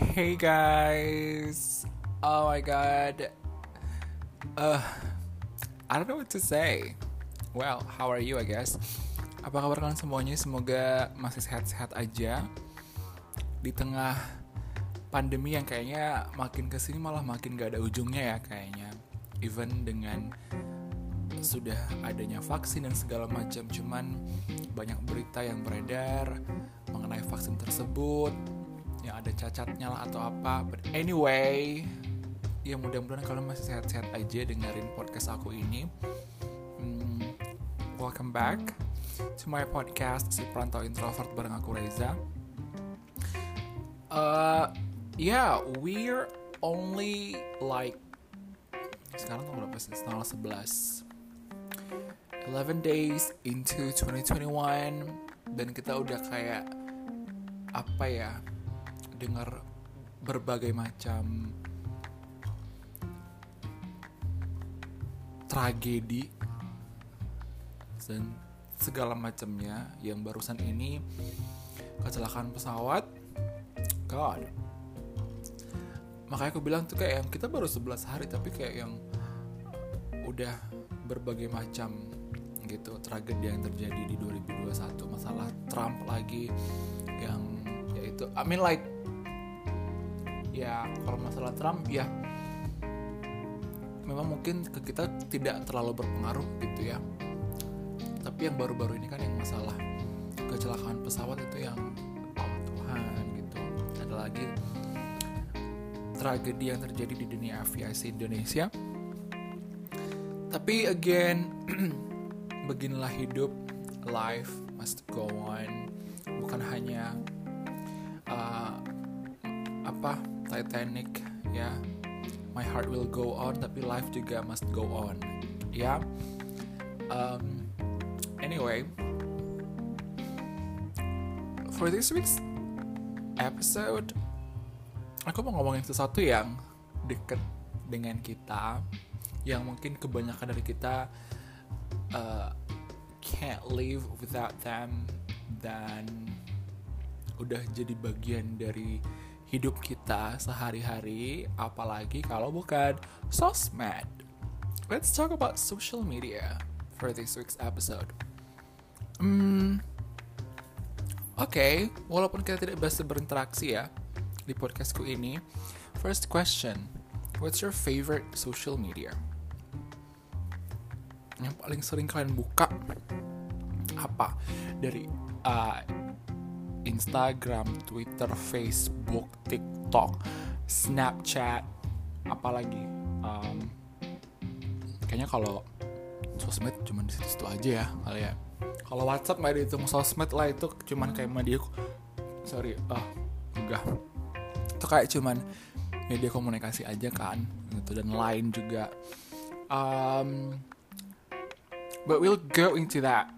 Hey guys. Oh my god. Uh I don't know what to say. Well, how are you I guess? Apa kabar kalian semuanya? Semoga masih sehat-sehat aja di tengah pandemi yang kayaknya makin ke sini malah makin gak ada ujungnya ya kayaknya. Even dengan sudah adanya vaksin dan segala macam, cuman banyak berita yang beredar mengenai vaksin tersebut yang ada cacatnya lah atau apa. But anyway, ya mudah-mudahan kalian masih sehat-sehat aja dengerin podcast aku ini. Hmm, welcome back to my podcast si Perantau Introvert bareng aku Reza. Uh, yeah, we're only like sekarang tuh berapa sih? Tanggal 11 11 days into 2021 dan kita udah kayak apa ya dengar berbagai macam tragedi dan segala macamnya yang barusan ini kecelakaan pesawat God. Makanya aku bilang tuh kayak yang kita baru 11 hari tapi kayak yang udah berbagai macam gitu tragedi yang terjadi di 2021 masalah Trump lagi yang yaitu I mean like ya kalau masalah Trump ya memang mungkin ke kita tidak terlalu berpengaruh gitu ya. Tapi yang baru-baru ini kan yang masalah kecelakaan pesawat itu yang oh Tuhan gitu. Ada lagi tragedi yang terjadi di dunia aviasi Indonesia. Tapi again beginilah hidup. Life must go on. Bukan hanya Titanic ya. My heart will go on tapi life juga must go on ya. Um, anyway for this week's episode aku mau ngomongin sesuatu yang deket dengan kita yang mungkin kebanyakan dari kita uh, can't live without them dan udah jadi bagian dari hidup kita sehari-hari apalagi kalau bukan sosmed. Let's talk about social media for this week's episode. Hmm oke okay, walaupun kita tidak bisa berinteraksi ya di podcastku ini first question what's your favorite social media? Yang paling sering kalian buka apa? Dari uh, Instagram, Twitter, Facebook, TikTok, Snapchat, apalagi um, kayaknya kalau sosmed cuma di situ aja ya kali ya. Kalau WhatsApp nggak dihitung sosmed lah itu cuman kayak media sorry ah enggak. Itu kayak cuman media komunikasi aja kan gitu dan lain juga. Um, but we'll go into that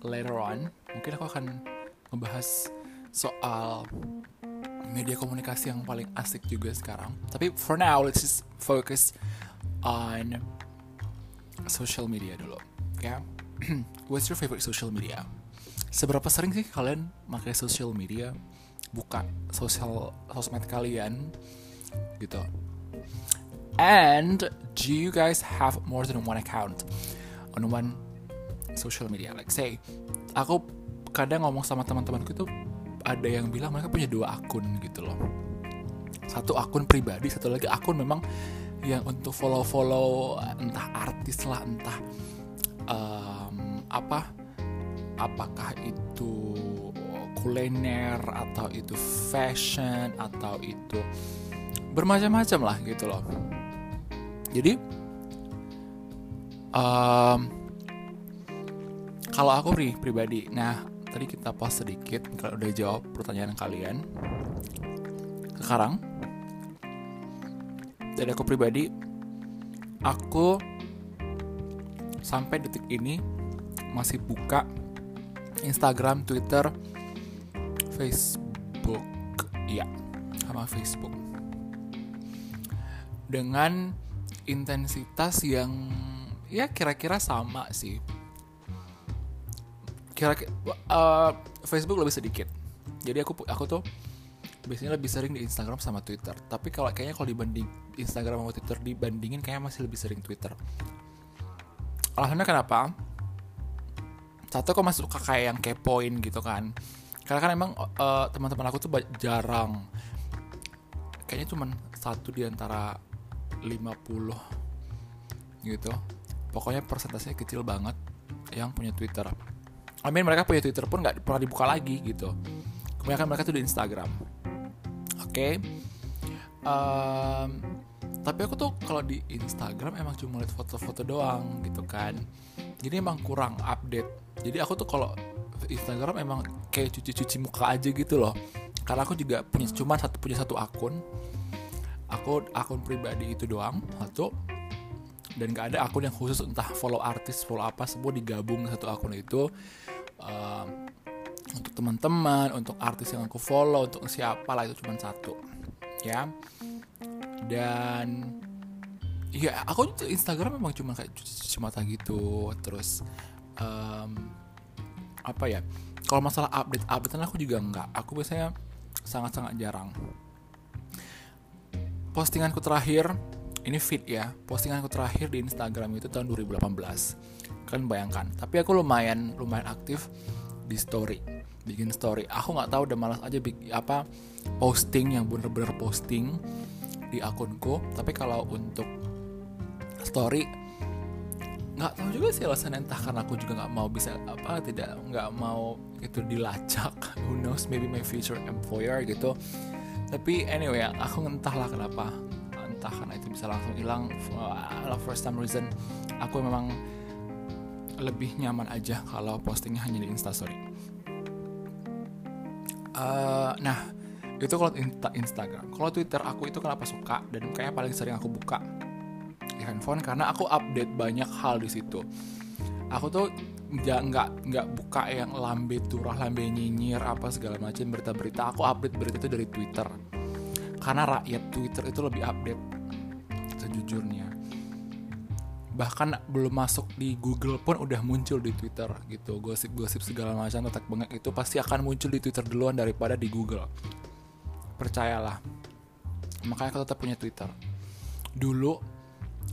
later on. Mungkin aku akan ngebahas soal media komunikasi yang paling asik juga sekarang. Tapi for now let's just focus on social media dulu ya. Okay? what's your favorite social media? Seberapa sering sih kalian pakai social media? Buka sosial sosmed kalian gitu. And do you guys have more than one account on one social media? Like say aku kadang ngomong sama teman-temanku itu ada yang bilang mereka punya dua akun gitu loh. Satu akun pribadi satu lagi akun memang yang untuk follow-follow entah artis lah entah um, apa apakah itu kuliner atau itu fashion atau itu bermacam-macam lah gitu loh. Jadi um, kalau aku pri pribadi nah tadi kita pas sedikit kalau udah jawab pertanyaan kalian. Sekarang dari aku pribadi aku sampai detik ini masih buka Instagram, Twitter, Facebook, ya, sama Facebook. Dengan intensitas yang ya kira-kira sama sih kira uh, Facebook lebih sedikit. Jadi aku aku tuh biasanya lebih sering di Instagram sama Twitter. Tapi kalau kayaknya kalau dibanding Instagram sama Twitter dibandingin kayaknya masih lebih sering Twitter. Alasannya kenapa? Satu kok masuk ke kayak yang kepoin gitu kan. Karena kan emang uh, teman-teman aku tuh jarang. Kayaknya cuma satu di antara 50 gitu. Pokoknya persentasenya kecil banget yang punya Twitter I mean mereka punya Twitter pun nggak pernah dibuka lagi gitu. Kebanyakan mereka tuh di Instagram. Oke. Okay? um, tapi aku tuh kalau di Instagram emang cuma lihat foto-foto doang gitu kan. Jadi emang kurang update. Jadi aku tuh kalau Instagram emang kayak cuci-cuci muka aja gitu loh. Karena aku juga punya cuma satu punya satu akun. Aku akun pribadi itu doang satu dan gak ada akun yang khusus entah follow artis follow apa semua digabung satu akun itu. Um, untuk teman-teman untuk artis yang aku follow untuk siapa lah itu cuma satu ya. Dan ya aku Instagram memang cuma kayak cuci, mata gitu. Terus um, apa ya kalau masalah update updatean aku juga enggak aku biasanya sangat-sangat jarang. Postinganku terakhir ini fit ya postinganku terakhir di Instagram itu tahun 2018 kalian bayangkan tapi aku lumayan lumayan aktif di story bikin story. Aku nggak tahu udah malas aja bikin apa posting yang bener-bener posting di akunku. Tapi kalau untuk story nggak tahu juga sih alasan entah karena aku juga nggak mau bisa apa tidak nggak mau itu dilacak. Who knows maybe my future employer gitu. Tapi anyway aku entahlah kenapa entah karena itu bisa langsung hilang. Uh, for some reason aku memang lebih nyaman aja kalau postingnya hanya di instastory uh, nah itu kalau insta Instagram. Kalau Twitter aku itu kenapa suka dan kayak paling sering aku buka di handphone karena aku update banyak hal di situ. Aku tuh nggak nggak nggak buka yang lambe turah lambe nyinyir apa segala macam berita-berita. Aku update berita itu dari Twitter karena rakyat Twitter itu lebih update sejujurnya. Bahkan belum masuk di Google pun udah muncul di Twitter gitu. Gosip-gosip segala macam tetek bengek itu pasti akan muncul di Twitter duluan daripada di Google. Percayalah. Makanya aku tetap punya Twitter. Dulu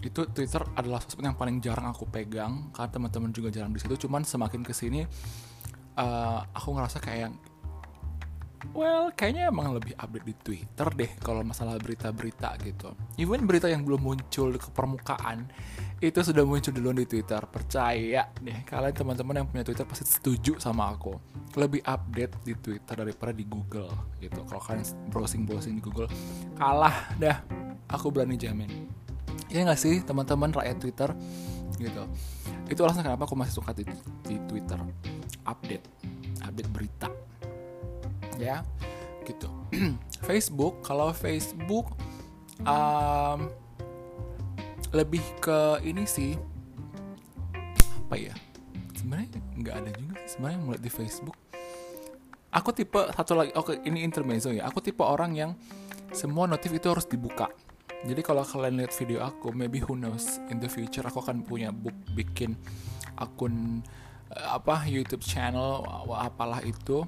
itu Twitter adalah sosmed yang paling jarang aku pegang karena teman-teman juga jarang di situ. Cuman semakin ke sini uh, aku ngerasa kayak Well, kayaknya emang lebih update di Twitter deh kalau masalah berita-berita gitu. Even berita yang belum muncul ke permukaan itu sudah muncul duluan di Twitter. Percaya deh, kalian teman-teman yang punya Twitter pasti setuju sama aku. Lebih update di Twitter daripada di Google gitu. Kalau kalian browsing-browsing di Google, kalah dah. Aku berani jamin. Ya nggak sih teman-teman rakyat Twitter gitu. Itu alasan kenapa aku masih suka di, di Twitter. Update, update berita ya. Gitu. Facebook kalau Facebook um, lebih ke ini sih. Apa ya? Sebenarnya nggak ada juga sih sebenarnya mulai di Facebook. Aku tipe satu lagi oke ini intermezzo ya. Aku tipe orang yang semua notif itu harus dibuka. Jadi kalau kalian lihat video aku maybe who knows in the future aku akan punya book bikin akun eh, apa YouTube channel apalah itu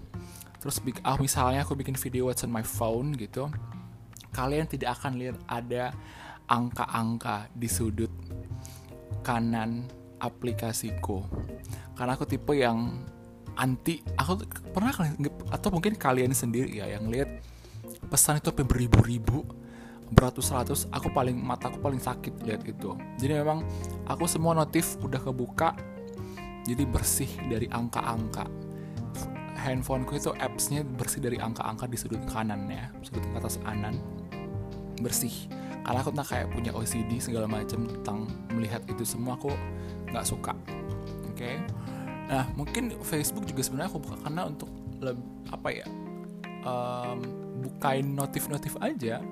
terus ah, misalnya aku bikin video what's on my phone gitu kalian tidak akan lihat ada angka-angka di sudut kanan aplikasiku. Karena aku tipe yang anti aku pernah atau mungkin kalian sendiri ya yang lihat pesan itu beribu-ribu beratus-ratus aku paling mata aku paling sakit lihat itu. Jadi memang aku semua notif udah kebuka jadi bersih dari angka-angka handphoneku itu appsnya bersih dari angka-angka di sudut kanan ya sudut atas kanan bersih. Karena aku tak kayak punya OCD segala macam tentang melihat itu semua aku nggak suka. Oke? Okay? nah mungkin Facebook juga sebenarnya aku buka karena untuk lebih, apa ya um, bukain notif-notif aja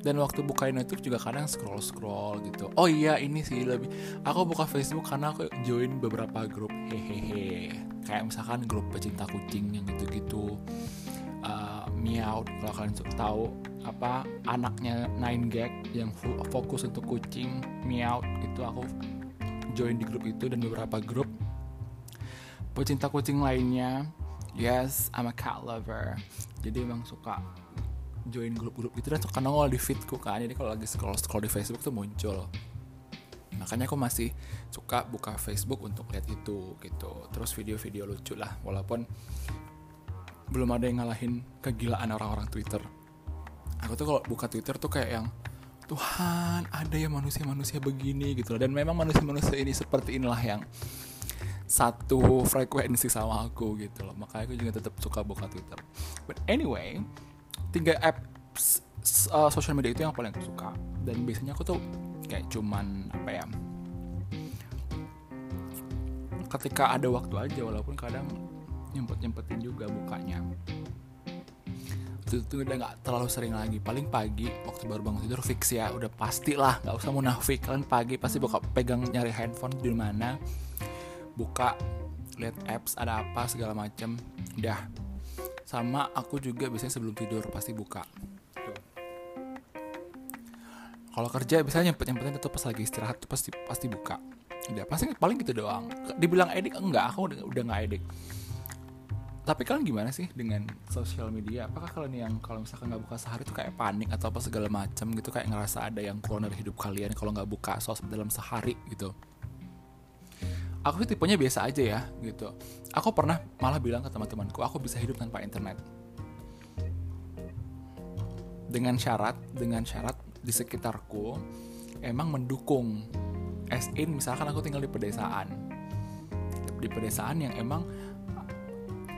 dan waktu bukain notif juga kadang scroll scroll gitu. Oh iya ini sih lebih aku buka Facebook karena aku join beberapa grup hehehe. Kayak misalkan grup pecinta kucing yang gitu-gitu. Uh, Meow kalau kalian tahu apa anaknya Nine Gag yang fokus untuk kucing Meow itu aku join di grup itu dan beberapa grup pecinta kucing lainnya. Yes I'm a cat lover. Jadi emang suka join grup-grup itu dan suka nongol di feedku kan jadi kalau lagi scroll scroll di Facebook tuh muncul. Makanya aku masih suka buka Facebook untuk lihat itu gitu. Terus video-video lucu lah walaupun belum ada yang ngalahin kegilaan orang-orang Twitter. Aku tuh kalau buka Twitter tuh kayak yang Tuhan ada ya manusia-manusia begini gitu dan memang manusia-manusia ini seperti inilah yang satu frekuensi sama aku gitu loh. Makanya aku juga tetap suka buka Twitter. But anyway tiga apps uh, social media itu yang paling aku suka. Dan biasanya aku tuh kayak cuman apa ya ketika ada waktu aja walaupun kadang nyempet nyempetin juga bukanya. Itu, udah nggak terlalu sering lagi. Paling pagi waktu baru bangun tidur fix ya udah pasti lah nggak usah munafik. Kalian pagi pasti buka pegang nyari handphone di mana buka lihat apps ada apa segala macem. Udah sama aku juga biasanya sebelum tidur pasti buka. Kalau kerja biasanya nyempet nyempetin itu pas lagi istirahat tuh pasti pasti buka. Udah pasti paling gitu doang. Dibilang edik enggak aku udah udah nggak edik. Tapi kalian gimana sih dengan sosial media? Apakah kalian yang kalau misalkan nggak buka sehari tuh kayak panik atau apa segala macam gitu? Kayak ngerasa ada yang kurang dari hidup kalian kalau nggak buka sosmed dalam sehari gitu? Aku sih tipenya biasa aja ya gitu. Aku pernah malah bilang ke teman-temanku aku bisa hidup tanpa internet. Dengan syarat, dengan syarat di sekitarku emang mendukung. As in misalkan aku tinggal di pedesaan. Di pedesaan yang emang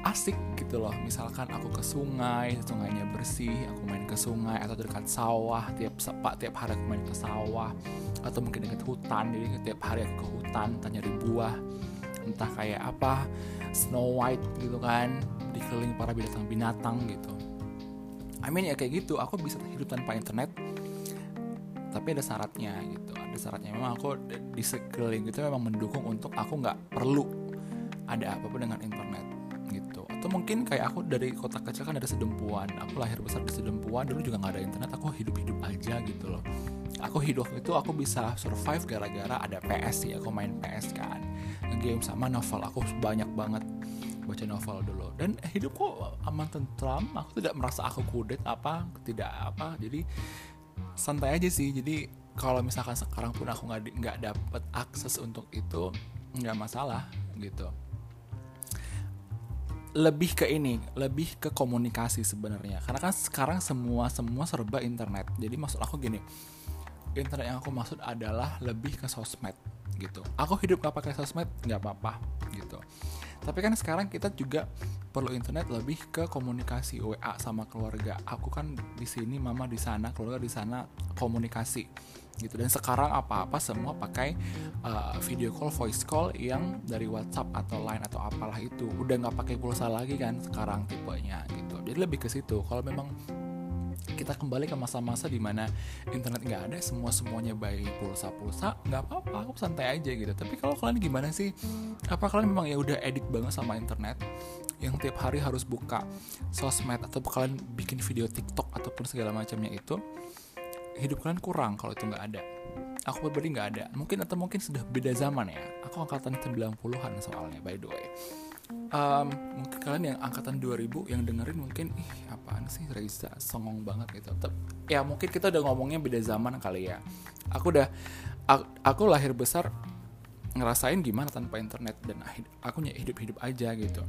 asik gitu loh. Misalkan aku ke sungai sungainya bersih aku main ke sungai atau dekat sawah tiap sepak tiap hari aku main ke sawah atau mungkin dekat hutan. Jadi tiap hari aku ke hutan tanya buah entah kayak apa Snow White gitu kan dikelilingi para binatang-binatang gitu. I mean ya kayak gitu. Aku bisa hidup tanpa internet tapi ada syaratnya gitu. Ada syaratnya. Memang aku di sekeliling itu memang mendukung untuk aku nggak perlu ada apa pun dengan internet atau mungkin kayak aku dari kota kecil kan ada sedempuan. Aku lahir besar di sedempuan dulu juga nggak ada internet aku hidup hidup aja gitu loh. Aku hidup itu aku bisa survive gara-gara ada PS sih aku main PS kan. Game sama novel aku banyak banget baca novel dulu. Dan hidupku aman tentram aku tidak merasa aku kudet apa tidak apa. Jadi santai aja sih. Jadi kalau misalkan sekarang pun aku nggak nggak dapet akses untuk itu nggak masalah gitu lebih ke ini, lebih ke komunikasi sebenarnya. Karena kan sekarang semua semua serba internet. Jadi maksud aku gini, internet yang aku maksud adalah lebih ke sosmed gitu. Aku hidup gak pakai sosmed nggak apa-apa gitu. Tapi kan sekarang kita juga perlu internet lebih ke komunikasi. WA sama keluarga. Aku kan di sini, mama di sana, keluarga di sana komunikasi gitu. Dan sekarang apa-apa semua pakai uh, video call voice call yang dari WhatsApp atau Line atau apalah itu. Udah nggak pakai pulsa lagi kan sekarang tipenya gitu. Jadi lebih ke situ. Kalau memang kita kembali ke masa-masa di mana internet nggak ada semua semuanya by pulsa pulsa nggak apa-apa aku santai aja gitu. Tapi kalau kalian gimana sih? Apa kalian memang ya udah edik banget sama internet? Yang tiap hari harus buka sosmed atau kalian bikin video TikTok ataupun segala macamnya itu hidup kalian kurang kalau itu nggak ada. Aku pribadi nggak ada. Mungkin atau mungkin sudah beda zaman ya. Aku angkatan 90-an soalnya by the way um, mungkin kalian yang angkatan 2000 yang dengerin mungkin ih apaan sih? Reza songong banget gitu. Tep, ya mungkin kita udah ngomongnya beda zaman kali ya. Aku udah aku, aku lahir besar ngerasain gimana tanpa internet dan aku hidup-hidup aja gitu.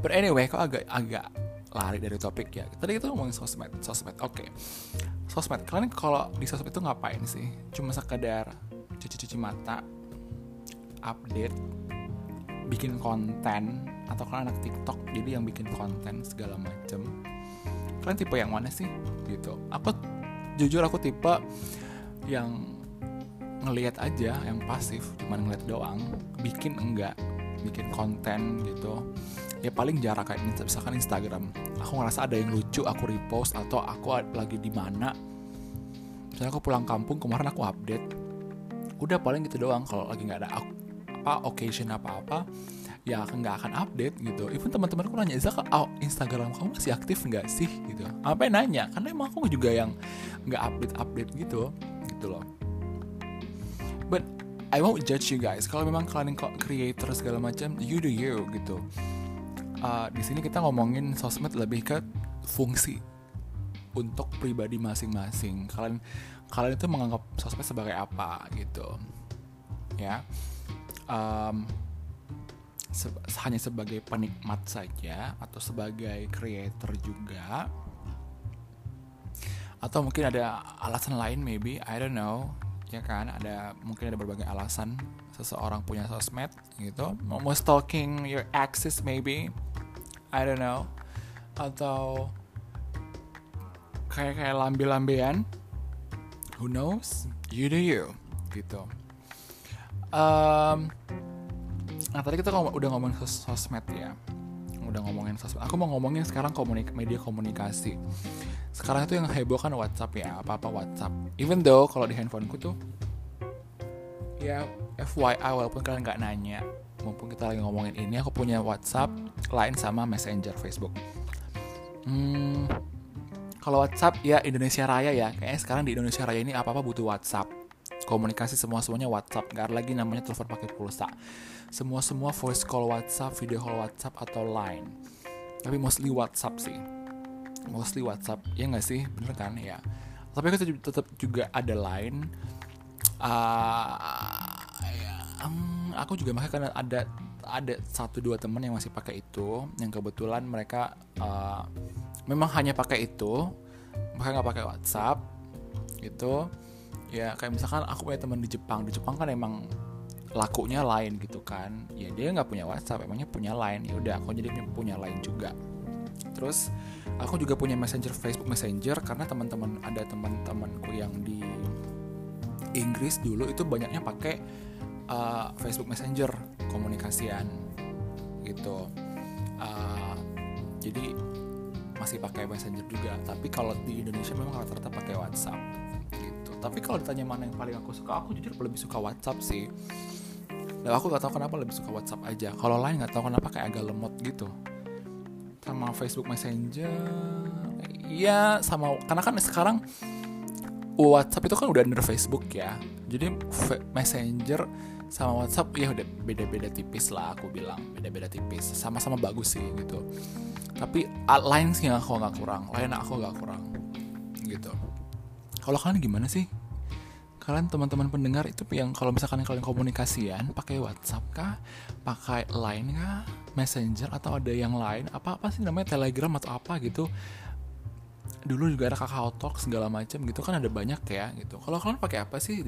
But anyway kok agak agak lari dari topik ya. Tadi kita ngomongin sosmed sosmed oke. Okay sosmed kalian kalau di sosmed itu ngapain sih? Cuma sekedar cuci-cuci mata update bikin konten atau kalian anak TikTok jadi yang bikin konten segala macem. Kalian tipe yang mana sih? Gitu. Aku jujur aku tipe yang ngelihat aja yang pasif cuma ngeliat doang bikin enggak bikin konten gitu. Ya paling jarak kayak misalkan Instagram. Aku ngerasa ada yang lucu aku repost atau aku lagi di mana. Misalnya aku pulang kampung kemarin aku update. Udah paling gitu doang kalau lagi nggak ada apa occasion apa apa ya nggak akan update gitu. Even teman-temanku nanya Zaka oh, Instagram kamu masih aktif nggak sih? Gitu. Apa yang nanya? Karena emang aku juga yang nggak update update gitu gitu loh. But I won't judge you guys. Kalau memang kalian creator segala macam you do you gitu. Uh, di sini kita ngomongin sosmed lebih ke fungsi untuk pribadi masing-masing. Kalian kalian itu menganggap sosmed sebagai apa gitu. Ya um, se hanya sebagai penikmat saja atau sebagai creator juga. Atau mungkin ada alasan lain maybe I don't know ya kan? Ada mungkin ada berbagai alasan seseorang punya sosmed gitu. Mau stalking your exes maybe I don't know. Atau kayak kayak lambe-lambean who knows? You do you gitu um, nah tadi kita udah ngomongin sos sosmed ya. Udah ngomongin sosmed. Aku mau ngomongin sekarang komunik media komunikasi. Sekarang itu yang heboh kan WhatsApp ya apa apa WhatsApp. Even though kalau di handphoneku tuh ya FYI walaupun kalian nggak nanya mumpung kita lagi ngomongin ini aku punya WhatsApp lain sama Messenger Facebook. Hmm, kalau WhatsApp ya Indonesia Raya ya. Kayaknya sekarang di Indonesia Raya ini apa apa butuh WhatsApp komunikasi semua semuanya WhatsApp. Nggak ada lagi namanya telepon pakai pulsa. Semua semua voice call WhatsApp video call WhatsApp atau Line. Tapi mostly WhatsApp sih. Mostly WhatsApp. Ya nggak sih? Bener kan? Ya. Tapi kita tetap juga ada Line. Uh, ya, um, aku juga makanya karena ada ada satu dua teman yang masih pakai itu yang kebetulan mereka uh, memang hanya pakai itu mereka nggak pakai WhatsApp gitu ya kayak misalkan aku punya teman di Jepang. Di Jepang kan emang lakunya lain gitu kan. Ya dia nggak punya WhatsApp emangnya punya lain ya udah aku jadi punya lain juga. Terus aku juga punya messenger Facebook Messenger karena teman-teman ada teman-temanku yang di Inggris dulu itu banyaknya pakai uh, Facebook Messenger komunikasian gitu. Uh, jadi masih pakai messenger juga. Tapi kalau di Indonesia memang rata-rata pakai WhatsApp tapi kalau ditanya mana yang paling aku suka aku jujur lebih suka WhatsApp sih. Dan aku gak tahu kenapa lebih suka WhatsApp aja. Kalau lain gak tahu kenapa kayak agak lemot gitu. Sama Facebook Messenger iya sama karena kan sekarang WhatsApp itu kan udah under Facebook ya. Jadi Messenger sama WhatsApp ya udah beda-beda tipis lah aku bilang. Beda-beda tipis. Sama-sama bagus sih gitu. Tapi lain sih aku nggak kurang. Lain aku nggak kurang gitu kalau kalian gimana sih? Kalian teman-teman pendengar itu yang kalau misalkan kalian komunikasian pakai WhatsApp kah? Pakai Line kah? Messenger atau ada yang lain? Apa apa sih namanya Telegram atau apa gitu? Dulu juga ada Kakao Talk segala macam gitu kan ada banyak ya gitu. Kalau kalian pakai apa sih?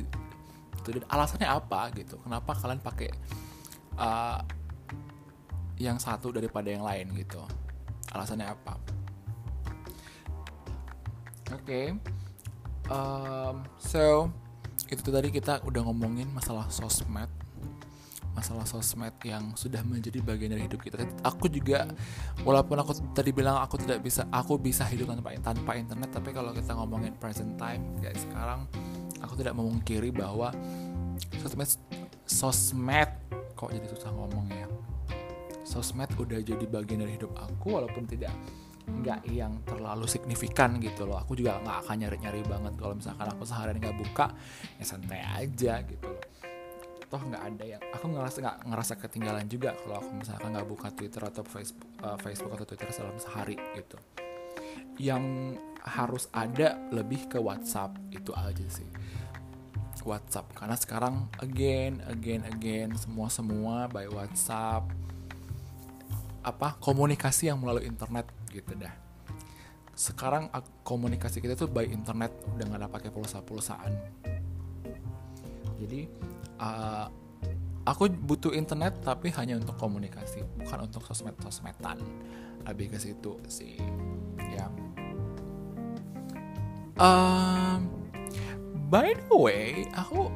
Gitu dan alasannya apa gitu? Kenapa kalian pakai uh, yang satu daripada yang lain gitu? Alasannya apa? Oke. okay. Um, so itu tadi kita udah ngomongin masalah sosmed masalah sosmed yang sudah menjadi bagian dari hidup kita. Aku juga walaupun aku tadi bilang aku tidak bisa aku bisa hidup tanpa tanpa internet, tapi kalau kita ngomongin present time kayak sekarang aku tidak memungkiri bahwa sosmed sosmed kok jadi susah ngomong ya sosmed udah jadi bagian dari hidup aku walaupun tidak nggak yang terlalu signifikan gitu loh. Aku juga nggak akan nyari-nyari banget kalau misalkan aku seharian nggak buka ya santai aja gitu loh. Toh nggak ada yang aku ngerasa nggak ngerasa ketinggalan juga kalau aku misalkan nggak buka Twitter atau Facebook uh, Facebook atau Twitter dalam sehari gitu. Yang harus ada lebih ke WhatsApp itu aja sih. WhatsApp karena sekarang again again again semua semua by WhatsApp. Apa? Komunikasi yang melalui internet gitu dah. Sekarang komunikasi kita tuh by internet udah nggak ada pakai pulsa-pulsaan. Jadi uh, aku butuh internet tapi hanya untuk komunikasi bukan untuk sosmed sosmedan lebih ke situ sih ya. Um, by the way aku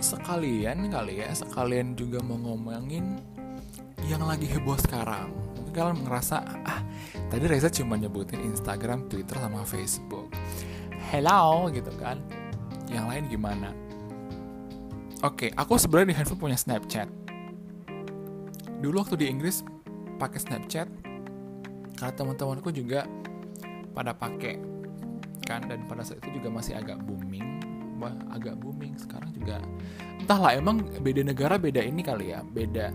sekalian kali ya sekalian juga mau ngomongin yang lagi heboh sekarang kalian ngerasa ah tadi Reza cuma nyebutin Instagram Twitter sama Facebook. Hello gitu kan. Yang lain gimana? Oke, okay, aku sebenarnya di handphone punya Snapchat. Dulu waktu di Inggris pakai Snapchat, karena teman-temanku juga pada pakai kan dan pada saat itu juga masih agak booming. Wah agak booming sekarang juga entahlah emang beda negara beda ini kali ya beda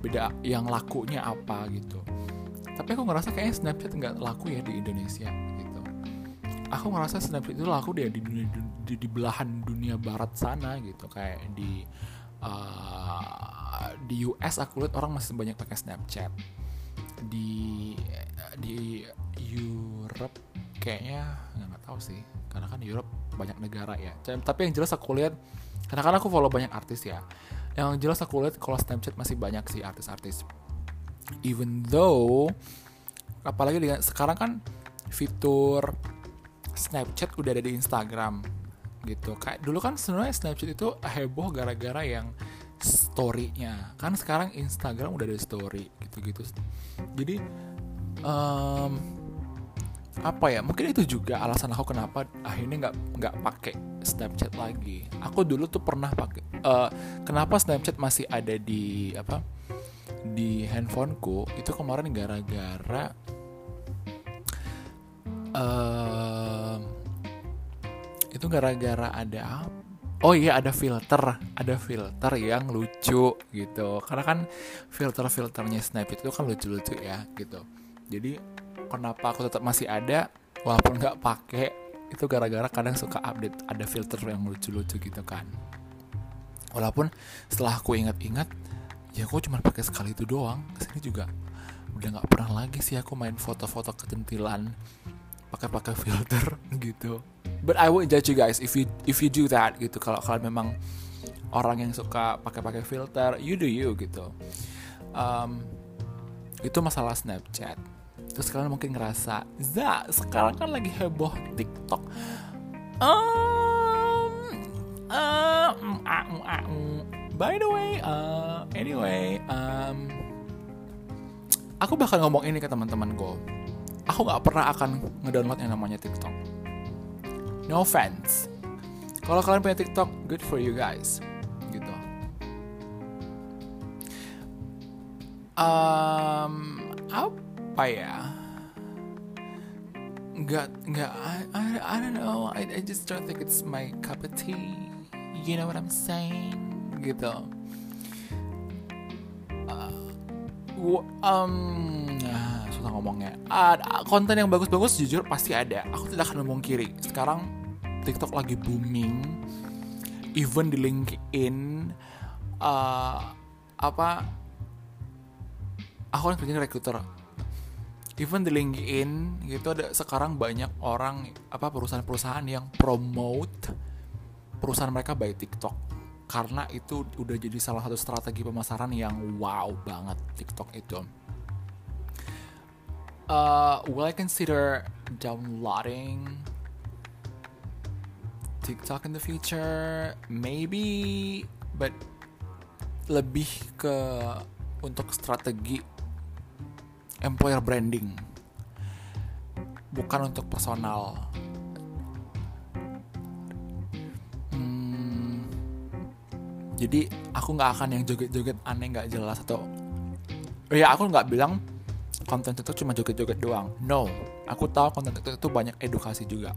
beda yang lakunya apa gitu. Tapi aku ngerasa kayaknya Snapchat nggak laku ya di Indonesia gitu. Aku ngerasa Snapchat itu laku dia di dunia di, di belahan dunia barat sana gitu. Kayak di uh, di US aku lihat orang masih banyak pakai Snapchat. Di di Europe kayaknya nggak tahu sih. Karena kan Europe banyak negara ya. Tapi yang jelas aku lihat karena kan aku follow banyak artis ya yang jelas aku lihat kalau Snapchat masih banyak sih artis-artis. Even though apalagi dengan sekarang kan fitur Snapchat udah ada di Instagram gitu. Kayak dulu kan sebenarnya Snapchat itu heboh gara-gara yang story-nya. Kan sekarang Instagram udah ada story gitu-gitu. Jadi um, apa ya? Mungkin itu juga alasan aku kenapa akhirnya nggak nggak pakai Snapchat lagi. Aku dulu tuh pernah pakai uh, kenapa Snapchat masih ada di apa di handphoneku? Itu kemarin gara-gara uh, itu gara-gara ada oh iya ada filter ada filter yang lucu gitu. Karena kan filter-filternya Snapchat itu kan lucu-lucu ya gitu. Jadi kenapa aku tetap masih ada walaupun nggak pakai itu gara-gara kadang suka update ada filter yang lucu-lucu gitu kan. Walaupun setelah aku ingat-ingat ya aku cuma pakai sekali itu doang. Ke sini juga udah nggak pernah lagi sih aku main foto-foto kecantilan pakai-pakai filter gitu. But I would judge you guys if you if you do that gitu. Kalau kalian memang orang yang suka pakai-pakai filter you do you gitu. Um, itu masalah Snapchat. Terus kalian mungkin ngerasa za sekarang kan lagi heboh TikTok um, uh, mm, ah, mm, ah, mm. by the way uh, anyway um, aku bakal ngomong ini ke teman-teman gue aku nggak pernah akan ngedownload yang namanya TikTok. No offense. Kalau kalian punya TikTok, good for you guys. Gitu. Um, apa ya? Nggak, nggak, I, I, I don't know. I, I just don't think it's my cup of tea. You know what I'm saying? Gitu. Uh, um, susah ngomongnya ada konten yang bagus-bagus jujur pasti ada aku tidak akan kiri sekarang TikTok lagi booming even di LinkedIn uh, apa aku kan kerja rekruter even di LinkedIn gitu ada sekarang banyak orang apa perusahaan-perusahaan yang promote perusahaan mereka by TikTok karena itu udah jadi salah satu strategi pemasaran yang wow banget TikTok itu Uh, will I consider downloading TikTok in the future? Maybe, but lebih ke untuk strategi employer branding, bukan untuk personal. Hmm, jadi aku nggak akan yang joget-joget aneh nggak jelas atau ya aku nggak bilang konten TikTok cuma joget-joget doang. No, aku tahu konten TikTok itu banyak edukasi juga.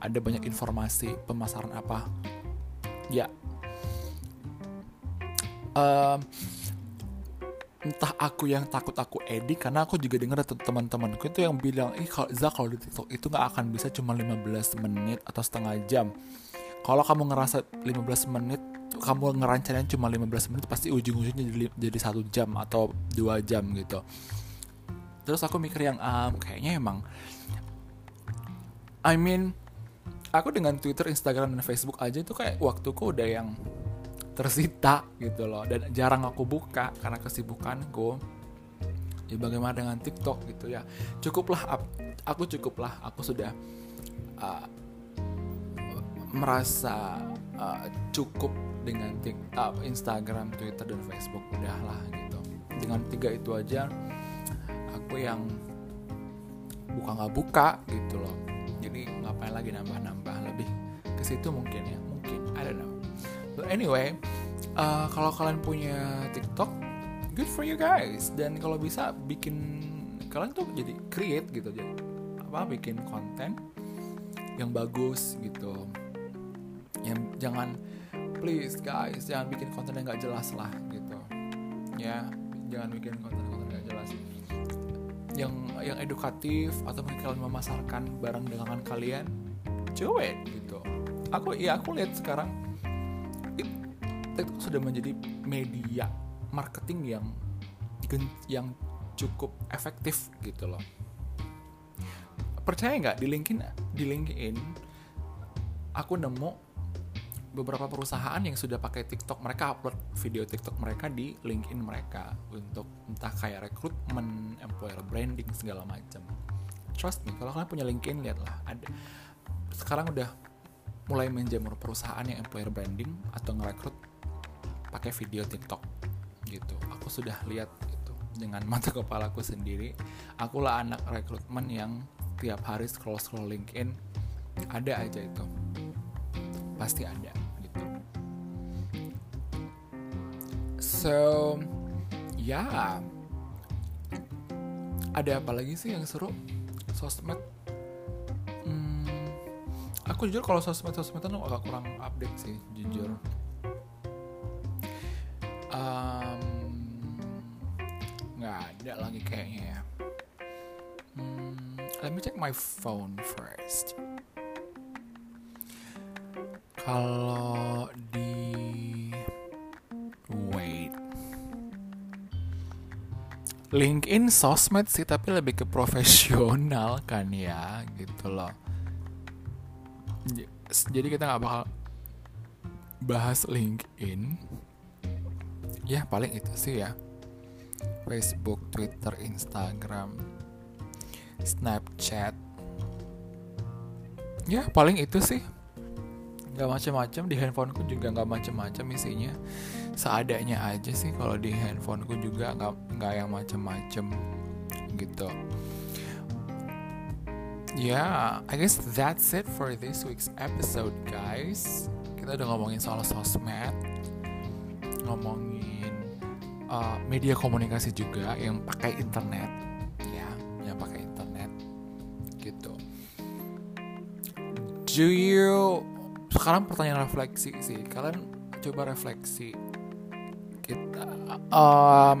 Ada banyak informasi pemasaran apa. Ya. Entah aku yang takut aku edit karena aku juga dengar teman-temanku itu yang bilang ih kalau Za kalau di TikTok itu nggak akan bisa cuma 15 menit atau setengah jam. Kalau kamu ngerasa 15 menit kamu ngerancanain cuma 15 menit pasti ujung-ujungnya jadi, jadi satu jam atau dua jam gitu. Terus aku mikir yang um, kayaknya emang I mean aku dengan Twitter, Instagram dan Facebook aja itu kayak waktuku udah yang tersita gitu loh. Dan jarang aku buka karena kesibukanku. Ya bagaimana dengan TikTok gitu ya. Cukuplah aku cukuplah. Aku sudah uh, merasa uh, cukup dengan TikTok, Instagram, Twitter dan Facebook. Udahlah gitu. Dengan tiga itu aja aku yang buka nggak buka gitu loh. Jadi ngapain lagi nambah-nambah? Lebih ke situ mungkin ya but anyway uh, kalau kalian punya TikTok good for you guys. Dan kalau bisa bikin kalian tuh jadi create gitu jadi apa bikin konten yang bagus gitu. Yang jangan please guys jangan bikin konten yang nggak jelas lah gitu. Ya jangan bikin konten-konten nggak jelas. Yang yang edukatif atau mungkin kalian memasarkan barang dagangan kalian it gitu. Aku ya aku lihat sekarang TikTok sudah menjadi media marketing yang yang cukup efektif gitu loh percaya nggak di LinkedIn di LinkedIn aku nemu beberapa perusahaan yang sudah pakai TikTok mereka upload video TikTok mereka di LinkedIn mereka untuk entah kayak rekrutmen, employer branding segala macam. Trust me, kalau kalian punya LinkedIn lihatlah ada sekarang udah mulai menjamur perusahaan yang employer branding atau ngerekrut pakai video TikTok gitu. Aku sudah lihat itu dengan mata kepalaku sendiri. Akulah anak rekrutmen yang tiap hari scroll scroll LinkedIn ada aja itu pasti ada gitu so ya yeah. ada apa lagi sih yang seru sosmed hmm, aku jujur kalau sosmed sosmedan agak kurang update sih jujur kayaknya ya. Hmm, let me check my phone first. Kalau di wait. LinkedIn sosmed sih tapi lebih ke profesional kan ya gitu loh. Jadi kita nggak bakal bahas LinkedIn. Ya paling itu sih ya Facebook, Twitter, Instagram, Snapchat. Ya paling itu sih. Nggak macam-macam di handphoneku juga nggak macam-macam isinya. Seadanya aja sih kalau di handphoneku juga nggak nggak yang macam-macam gitu. Yeah, I guess that's it for this week's episode guys. Kita udah ngomongin soal sosmed. Ngomongin uh, media komunikasi juga yang pakai internet. Ya yang pakai internet. Gitu. Do you sekarang pertanyaan refleksi sih. Kalian coba refleksi kita um,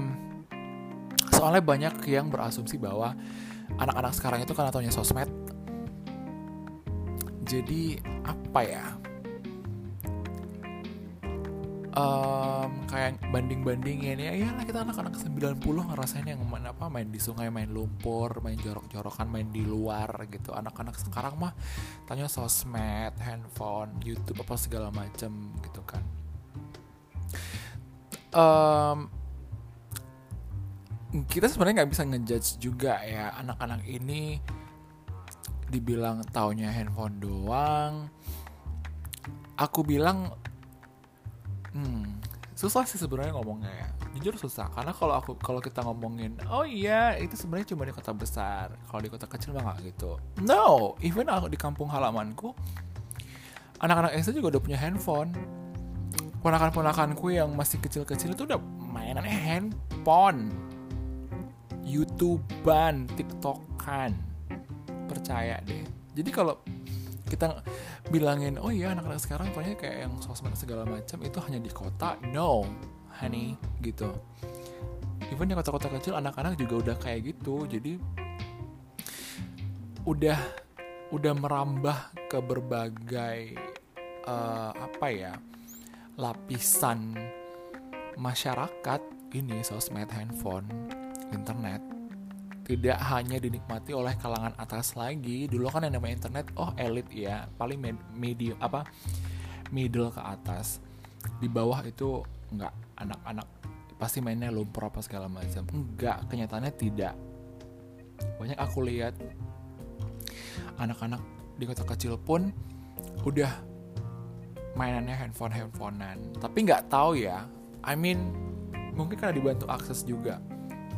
soalnya banyak yang berasumsi bahwa anak-anak sekarang itu kan taunya sosmed. Jadi apa ya um, kayak banding-bandingin ya iyalah kita anak-anak 90 ngerasain yang main apa main di sungai main lumpur main jorok-jorokan main di luar gitu. Anak-anak sekarang mah tanya sosmed handphone YouTube apa segala macem gitu kan. Um, kita sebenarnya nggak bisa ngejudge juga ya anak-anak ini dibilang taunya handphone doang. Aku bilang hmm, susah sih sebenarnya ngomongnya ya. Jujur susah karena kalau aku kalau kita ngomongin oh iya itu sebenarnya cuma di kota besar kalau di kota kecil gak gitu. No even aku di kampung halamanku anak-anak SD juga udah punya handphone. Ponakan-ponakanku yang masih kecil-kecil itu udah mainannya handphone. YouTubean, TikTokan. Percaya deh. Jadi kalau kita bilangin oh iya anak-anak sekarang pokoknya kayak yang sosmed segala macam itu hanya di kota? No honey gitu. Even di kota-kota kecil anak-anak juga udah kayak gitu. Jadi udah udah merambah ke berbagai uh, apa ya lapisan masyarakat. Ini sosmed handphone internet tidak hanya dinikmati oleh kalangan atas lagi. Dulu kan yang namanya internet oh elit ya. Paling med medium apa middle ke atas. Di bawah itu nggak anak-anak pasti mainnya lumpur apa segala macam. Enggak kenyataannya tidak. Banyak aku lihat anak-anak di kota kecil pun udah mainannya handphone handphonean tapi nggak tahu ya. I mean mungkin karena dibantu akses juga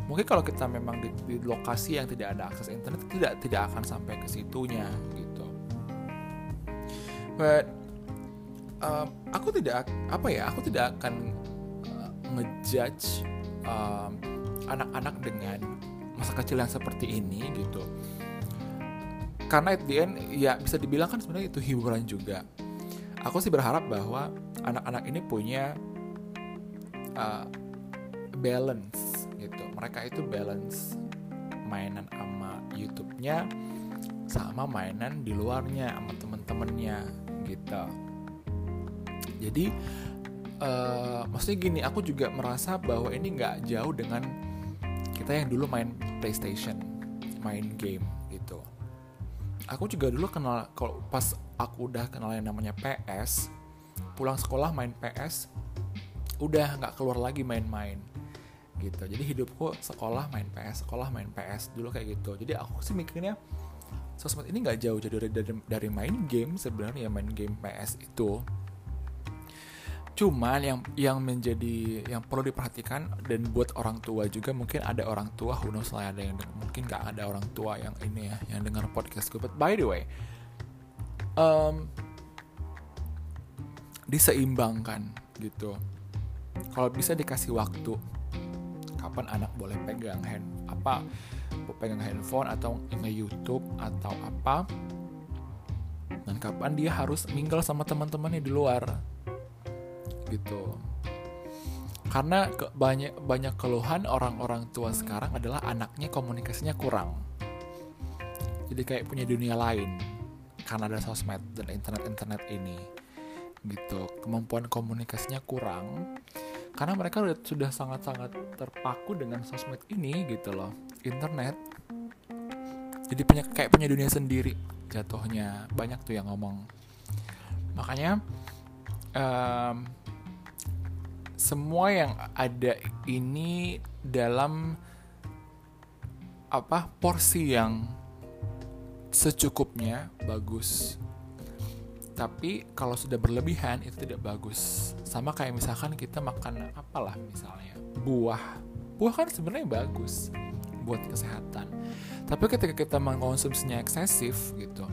mungkin kalau kita memang di, di lokasi yang tidak ada akses internet tidak tidak akan sampai ke situnya gitu. But um, aku tidak apa ya aku tidak akan uh, ngejudge um, anak-anak dengan masa kecil yang seperti ini gitu. Karena at the end ya bisa dibilang kan sebenarnya itu hiburan juga. Aku sih berharap bahwa anak-anak ini punya uh, balance mereka itu balance mainan sama YouTube-nya sama mainan di luarnya sama temen-temennya gitu. Jadi uh, maksudnya gini aku juga merasa bahwa ini nggak jauh dengan kita yang dulu main PlayStation main game gitu. Aku juga dulu kenal kalau pas aku udah kenal yang namanya PS pulang sekolah main PS udah nggak keluar lagi main-main gitu. Jadi hidupku sekolah main PS sekolah main PS dulu kayak gitu. Jadi aku sih mikirnya sosmed ini nggak jauh dari, dari dari main game sebenarnya main game PS itu. Cuman yang yang menjadi yang perlu diperhatikan dan buat orang tua juga mungkin ada orang tua who knows lah ada yang mungkin nggak ada orang tua yang ini ya yang dengar podcast gue but by the way um, diseimbangkan gitu. Kalau bisa dikasih waktu kapan anak boleh pegang hand apa pegang handphone atau nge YouTube atau apa. Dan kapan dia harus mingle sama teman-temannya di luar. Gitu. Karena ke, banyak banyak keluhan orang-orang tua sekarang adalah anaknya komunikasinya kurang. Jadi kayak punya dunia lain. Karena ada sosmed dan internet-internet ini. Gitu. Kemampuan komunikasinya kurang karena mereka sudah sangat-sangat terpaku dengan sosmed ini gitu loh internet. Jadi punya kayak punya dunia sendiri jatuhnya. Banyak tuh yang ngomong. Makanya um, semua yang ada ini dalam apa porsi yang secukupnya bagus tapi kalau sudah berlebihan itu tidak bagus. Sama kayak misalkan kita makan apalah misalnya. Buah. Buah kan sebenarnya bagus buat kesehatan. Tapi ketika kita mengkonsumsinya eksesif gitu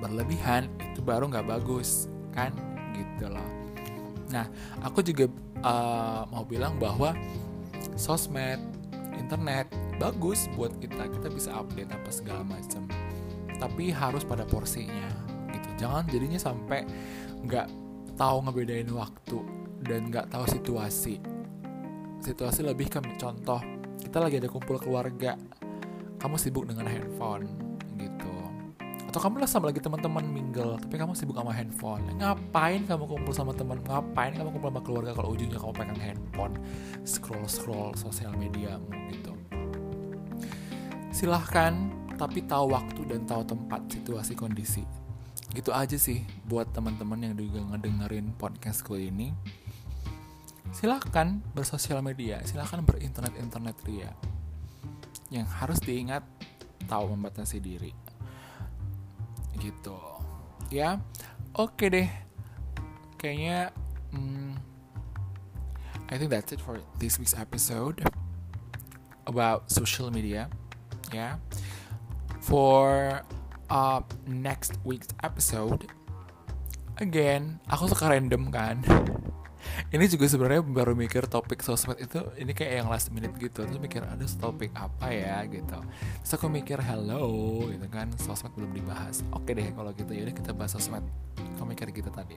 berlebihan itu baru nggak bagus kan? Gitu loh. Nah aku juga uh, mau bilang bahwa sosmed, internet bagus buat kita, kita bisa update apa segala macam. Tapi harus pada porsinya. Jangan jadinya sampai nggak tahu ngebedain waktu dan nggak tahu situasi. Situasi lebih ke contoh, kita lagi ada kumpul keluarga, kamu sibuk dengan handphone, atau kamu lah sama lagi teman-teman mingle tapi kamu sibuk sama handphone. Ngapain kamu kumpul sama teman ngapain kamu kumpul sama keluarga kalau ujungnya kamu pegang handphone scroll scroll sosial media gitu. Silahkan tapi tahu waktu dan tahu tempat situasi kondisi gitu aja sih buat teman-teman yang juga ngedengerin podcastku ini. Silahkan bersosial media silahkan berinternet internet ria. Yang harus diingat tahu membatasi diri. Gitu. Ya oke deh. Kayaknya hmm, I think that's it for this week's episode about social media yeah for uh, next week's episode. Again aku suka random kan. Ini juga sebenarnya baru mikir topik sosmed itu ini kayak yang last minute gitu. Terus mikir ada topik apa ya? gitu. Terus aku mikir hello gitu kan. Sosmed belum dibahas. Oke deh kalau gitu. Yaudah kita bahas sosmed aku mikir gitu tadi.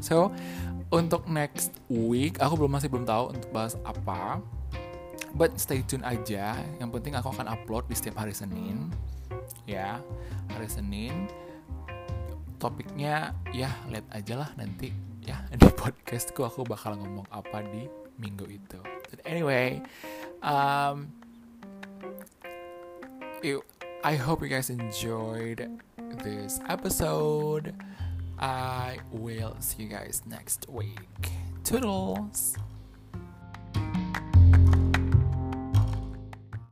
So untuk next week aku belum masih belum tahu untuk bahas apa. But stay tune aja. Yang penting aku akan upload di setiap hari Senin ya hari Senin topiknya ya lihat aja lah nanti ya di podcastku aku bakal ngomong apa di minggu itu. But anyway, um, you, I hope you guys enjoyed this episode. I will see you guys next week. Toodles!